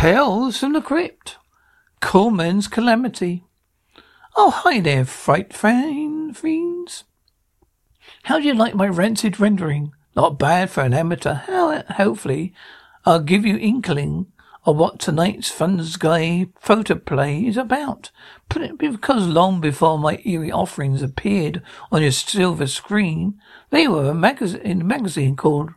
Tales from the Crypt. Korman's Calamity. Oh, hi there, fright fan fiends. How do you like my rancid rendering? Not bad for an amateur. How, hopefully, I'll give you inkling of what tonight's Fun Sky photoplay is about. But because long before my eerie offerings appeared on your silver screen, they were in a magazine called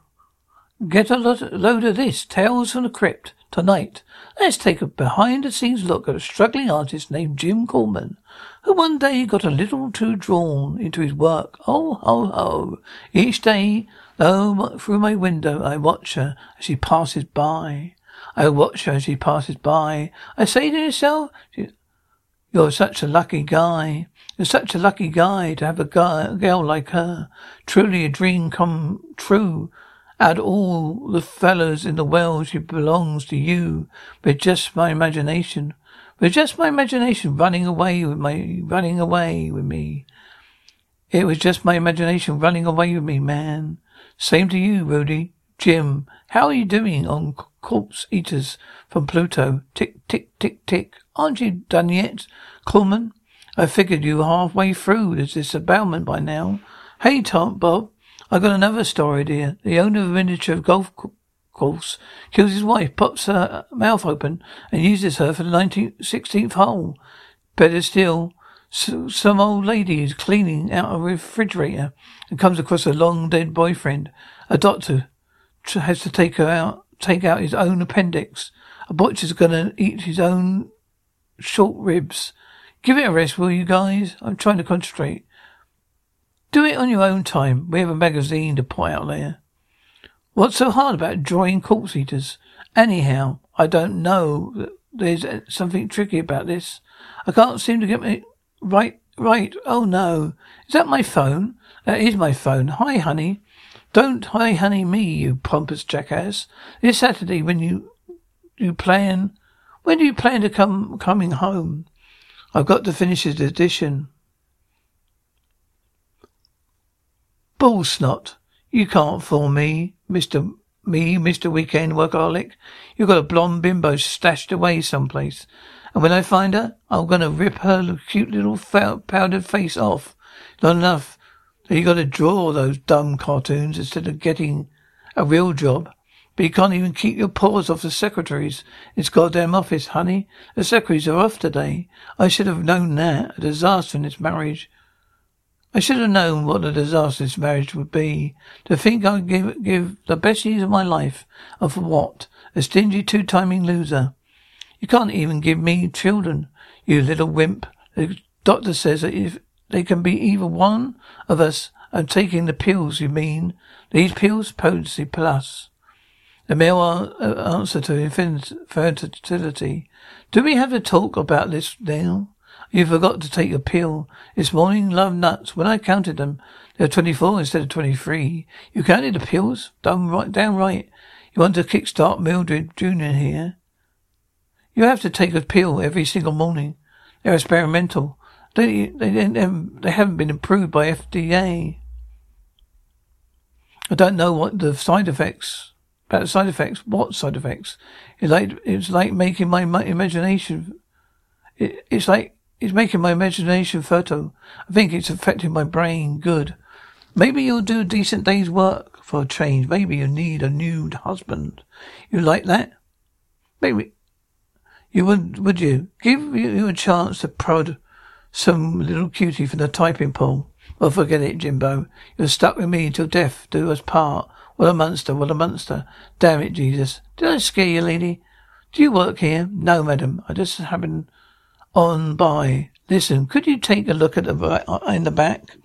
Get a Load of This, Tales from the Crypt. Tonight, let's take a behind the scenes look at a struggling artist named Jim Korman, who one day got a little too drawn into his work. Oh, ho, ho. Each day, though, through my window, I watch her as she passes by. I watch her as she passes by. I say to myself, you're such a lucky guy. You're such a lucky guy to have a, a girl like her. Truly a dream come true. Out all the fellows in the world, she belongs to you, but just my imagination. But just my imagination running away with my, running away with me. It was just my imagination running away with me, man. Same to you, Rudy. Jim, how are you doing on Corpse Eaters from Pluto? Tick, tick, tick, tick. Aren't you done yet, Korman? I figured you were halfway through this abandonment by now. Hey, Tom, Bob. I got another story, dear. The owner of a miniature golf course kills his wife, pops her mouth open, and uses her for the 19th, 16th hole. Better still, some old lady is cleaning out a refrigerator and comes across a long dead boyfriend. A doctor has to take her out, take out his own appendix. A butcher's gonna eat his own short ribs. Give it a rest, will you guys? I'm trying to concentrate. It on your own time. We have a magazine to put out there. What's so hard about drawing corpse eaters? Anyhow, I don't know. There's something tricky about this. I can't seem to get me right. Right. Oh no. Is that my phone? That is my phone. Hi, honey. Don't hi, honey, me, you pompous jackass. This Saturday, when you you plan, when do you plan to come coming home? I've got to finish this edition. Bull snot. You can't fool me, Mr. Me, Mr. Weekend Workaholic. You've got a blonde bimbo stashed away someplace. And when I find her, I'm gonna rip her cute little powdered face off. Not enough that you gotta draw those dumb cartoons instead of getting a real job. But you can't even keep your paws off the secretaries. It's goddamn office, honey. The secretaries are off today. I should have known that. A disaster in this marriage. I should have known what a disaster this marriage would be. To think I'd give, give the best years of my life, and for what? A stingy two-timing loser. You can't even give me children, you little wimp. The doctor says that if they can be either one of us, I'm taking the pills, you mean? These pills? Potency Plus. The male answer to infertility. Do we have to talk about this now? You forgot to take a pill. This morning, love nuts. When I counted them, there were 24 instead of 23. You counted the pills? Damn right, damn right. You want to kickstart Mildred Jr. here? You have to take a pill every single morning. They're experimental. They, they, they haven't been approved by FDA. I don't know what the side effects, about the side effects. What side effects? It's like, it's like making my imagination, it, it's like it's making my imagination fertile. I think it's affecting my brain good. Maybe you'll do a decent day's work for a change. Maybe you need a new husband. You like that? Maybe you would, would you? Give you a chance to prod some little cutie from the typing pool. Oh, well, forget it, Jimbo. You're stuck with me till death do us part. What a monster, what a monster. Damn it, Jesus. Did I scare you, lady? Do you work here? No, madam. I just happen on by. Listen, could you take a look at the uh, in the back?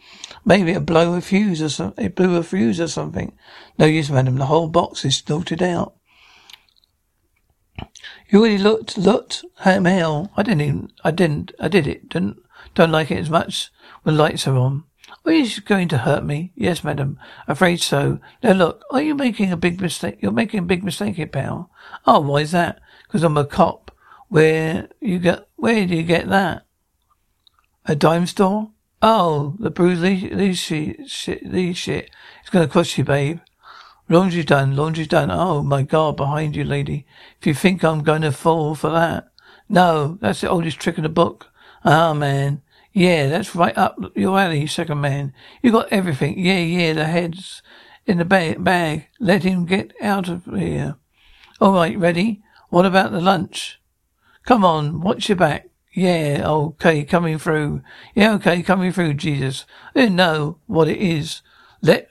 Maybe it blew a fuse or something. It blew a fuse or something. No use, madam. The whole box is snorted out. You already looked, looked, hell. I didn't even, I didn't, I did it. Didn't, don't like it as much when lights are on. Are you going to hurt me? Yes, madam. Afraid so. Now look, are you making a big mistake? You're making a big mistake here, pal. Oh, why is that? Because I'm a cop. Where you get, where do you get that? A dime store? Oh, the Lee, Lee shit, Lee shit. It's gonna cost you, babe. Laundry done, laundry done. Oh my God, behind you, lady. If you think I'm to fall for that. No, that's the oldest trick in the book. Ah, man. Yeah, that's right up your alley, second man. You got everything. Yeah, yeah, the head's in the ba- bag. Let him get out of here. All right, ready? What about the lunch? Come on, watch your back. Yeah, okay, coming through. Yeah, okay, coming through, Jesus. I didn't know what it is. Let,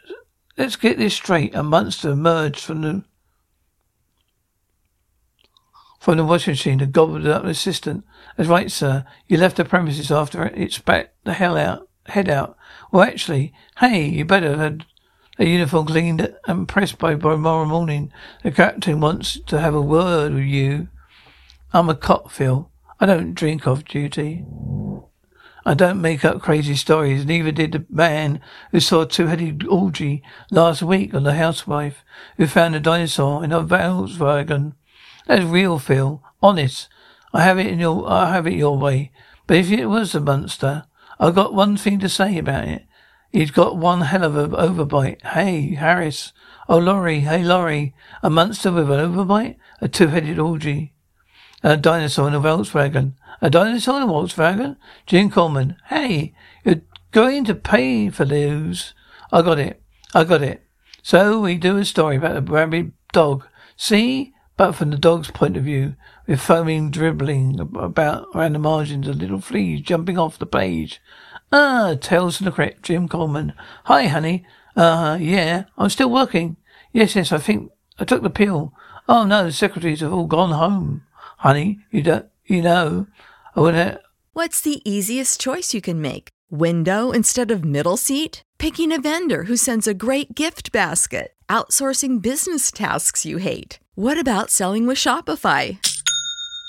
let's get this straight. A monster emerged from the, from the washing machine and gobbled up the assistant. That's right, sir. You left the premises after it spat the hell out, head out. Well, actually, hey, you better have had a uniform cleaned and pressed by tomorrow morning. The captain wants to have a word with you. I'm a cop, Phil. I don't drink off duty. I don't make up crazy stories. Neither did the man who saw a two-headed orgy last week on the housewife who found a dinosaur in a Volkswagen. That's real, Phil. Honest. I have it in your, I have it your way. But if it was a monster, I've got one thing to say about it. He's got one hell of an overbite. Hey, Harris. Oh, Laurie. Hey, Laurie. A monster with an overbite? A two-headed orgy. A dinosaur in a Volkswagen. A dinosaur in a Volkswagen? Jim Korman. Hey, you're going to pay for those. I got it. I got it. So we do a story about a rabid dog. See? But from the dog's point of view, with foaming dribbling about around the margins of little fleas jumping off the page. Ah, Tales from the Crypt, Jim Korman. Hi, honey. Uh, yeah, I'm still working. Yes, yes, I think I took the pill. Oh no, the secretaries have all gone home. Honey, you don't, you know, I wouldn't. What's the easiest choice you can make? Window instead of middle seat? Picking a vendor who sends a great gift basket? Outsourcing business tasks you hate? What about selling with Shopify?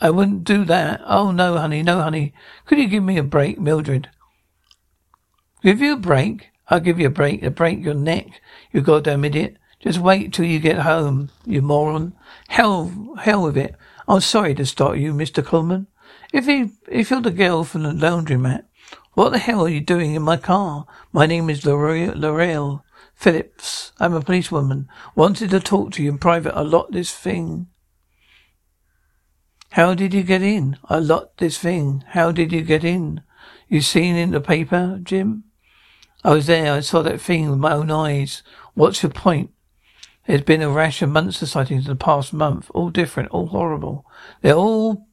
I wouldn't do that. Oh, no, honey, no, honey. Could you give me a break, Mildred? Give you a break? I'll give you a break. A break your neck, you goddamn idiot. Just wait till you get home, you moron. Hell, hell with it. I'm sorry to start you, Mr. Korman. If you, if you're the girl from the laundromat, what the hell are you doing in my car? My name is Laurel Phillips. I'm a policewoman. Wanted to talk to you in private. A lot this thing. How did you get in? I locked this thing. How did you get in? You seen in the paper, Jim? I was there. I saw that thing with my own eyes. What's your point? There's been a rash of monster sightings in the past month, all different, all horrible. They're all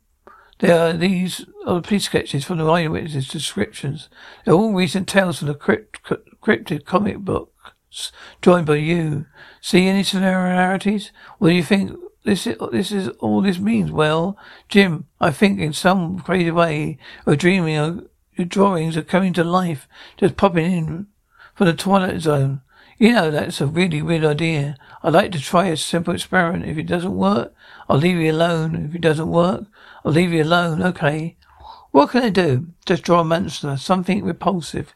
there are these are police sketches from the eyewitnesses' descriptions. They're all recent tales from the crypt, cryptid comic books, joined by you. See any similarities? What do you think this is, this is all this means. Well, Jim, I think in some crazy way, or dreaming of your drawings are coming to life, just popping in from the twilight zone. You know, that's a really weird idea. I'd like to try a simple experiment. If it doesn't work, I'll leave you alone. If it doesn't work, I'll leave you alone. Okay. What can I do? Just draw a monster, something repulsive.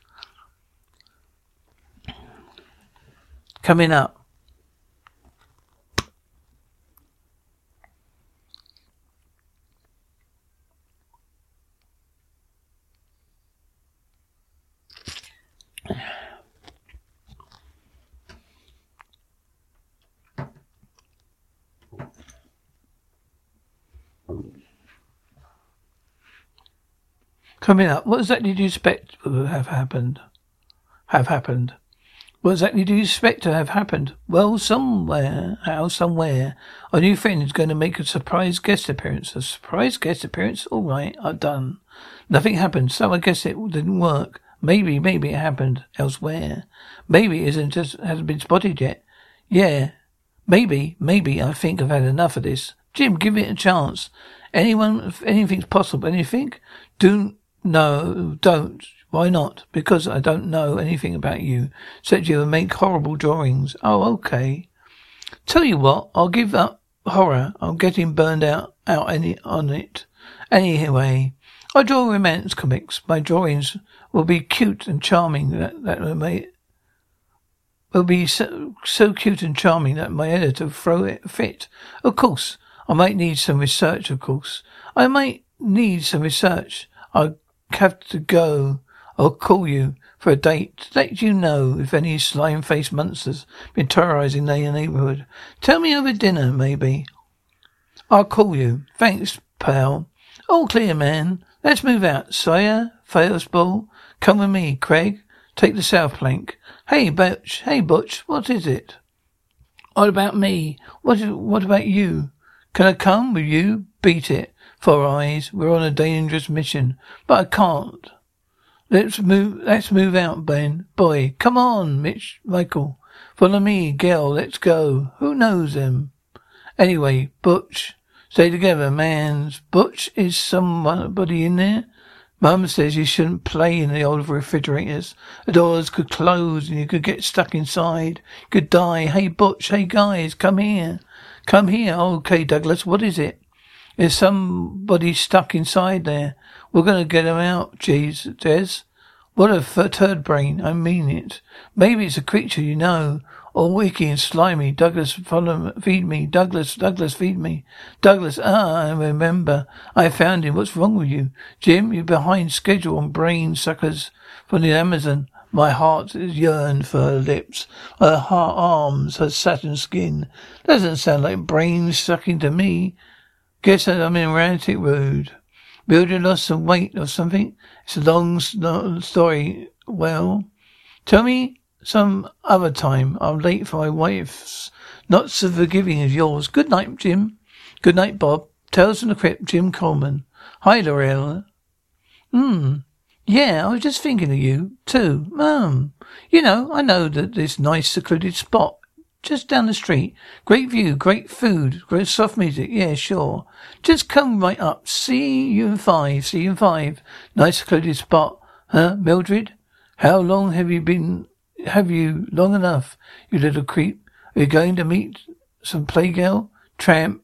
Coming up. Coming up, what exactly do you expect to have happened? Have happened? What exactly do you expect to have happened? Well, somewhere, how, somewhere, a new friend is going to make a surprise guest appearance. A surprise guest appearance? All right, I've done. Nothing happened, so I guess it didn't work. Maybe, maybe it happened elsewhere. Maybe it isn't just hasn't been spotted yet. Yeah, maybe, maybe. I think I've had enough of this. Jim, give it a chance. Anyone, anything's possible. Anything? Do no, don't. Why not? Because I don't know anything about you, except you make horrible drawings. Oh, okay. Tell you what, I'll give up horror. I'm getting burned out, out any, on it. Anyway, I draw romance comics. My drawings will be cute and charming. That that may will be so, so cute and charming that my editor throw it fit. Of course, I might need some research. Of course, I might need some research. I have to go. I'll call you for a date to let you know if any slime faced monsters been terrorizing the neighborhood. Tell me over dinner, maybe. I'll call you. Thanks, pal. All clear, man. Let's move out. Sawyer, Ball, come with me. Craig, take the south plank. Hey, Butch. Hey, Butch. What is it? What about me? What, what about you? Can I come with you? Beat it. Four Eyes, we're on a dangerous mission, but I can't. Let's move, let's move out, Ben. Boy, come on, Mitch, Michael. Follow me, girl, let's go. Who knows them? Anyway, Butch, stay together, mans. Butch, is somebody in there? Mum says you shouldn't play in the old refrigerators. The doors could close and you could get stuck inside. You could die. Hey, Butch, hey, guys, come here. Come here. Okay, Douglas, what is it? There's somebody stuck inside there. We're going to get him out, jeez, Des. What a third brain. I mean it. Maybe it's a creature you know. All wicky and slimy. Douglas, follow, feed me. Douglas, Douglas, feed me. Douglas, ah, I remember. I found him. What's wrong with you? Jim, you're behind schedule on brain suckers from the Amazon. My heart is yearned for her lips, her heart arms, her satin skin. Doesn't sound like brain sucking to me. Guess I'm in Atlantic Road. Builder lost some weight or something. It's a long story. Well, tell me some other time. I'm late for my wife's not so forgiving as yours. Good night, Jim. Good night, Bob. Tales from the Crypt, Jim Korman. Hi, Lorella. Hmm. Yeah, I was just thinking of you, too. Um, you know, I know that this nice secluded spot just down the street. Great view, great food, great soft music. Yeah, sure. Just come right up. See you in five. See you in five. Nice secluded spot. Huh, Mildred? How long have you been, have you long enough, you little creep? Are you going to meet some playgirl? Tramp?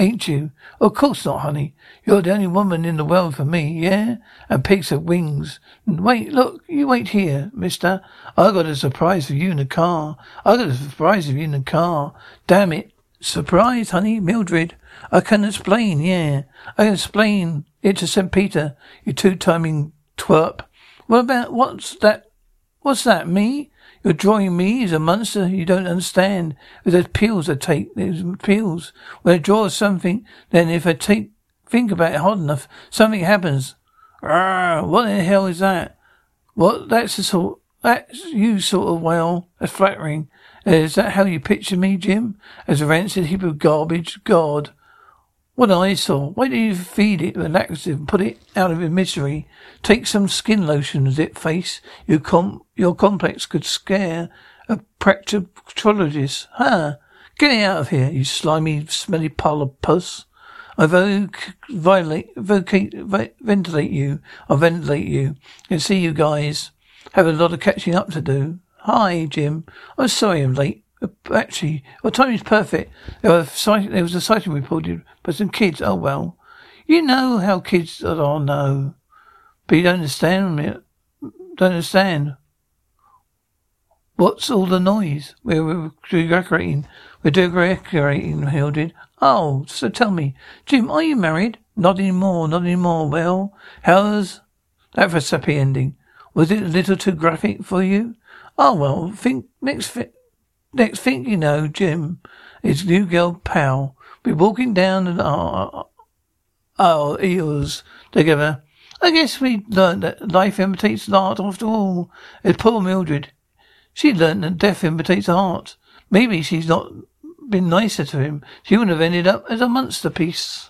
Ain't you? Of course not, honey. You're the only woman in the world for me, yeah? And pigs have wings. Wait, look, you wait here, mister. I got a surprise for you in the car. I got a surprise for you in the car. Damn it. Surprise, honey, Mildred. I can explain, yeah. I can explain it to St. Peter, you two-timing twerp. What about, what's that? What's that, me? You're drawing me as a monster you don't understand. With those pills I take, those pills. When I draw something, then if I take, think about it hard enough, something happens. Arrgh, what in the hell is that? What, that's the sort, that's you sort of, well, that's flattering. Is that how you picture me, Jim? As a rancid heap of garbage? God. What an eyesore. Why don't you feed it laxative and put it out of its misery? Take some skin lotion, zip face. Your com- your complex could scare a proctologist. Huh? Get out of here, you slimy, smelly pile of pus. I voc- violate, vocate, vi- ventilate you. I'll ventilate you. I can see you guys have a lot of catching up to do. Hi, Jim. I'm sorry I'm late. Actually, well, timing's perfect. There was, a sight- there was a sighting reported by some kids. Oh, well. You know how kids are. Oh, no. But you don't understand me. Don't understand. What's all the noise? We're, we're decorating. We're decorating, Hildred. Oh, so tell me, Jim, are you married? Not anymore, not anymore. Well, how's that for a happy ending? Was it a little too graphic for you? Oh well, think next fi- next thing you know, Jim, his new girl pal, be walking down and uh, uh, oh, oh, eels together. I guess we learned that life imitates art after all. It's poor Mildred. She learned that death imitates art. Maybe she's not been nicer to him. She wouldn't have ended up as a monster piece.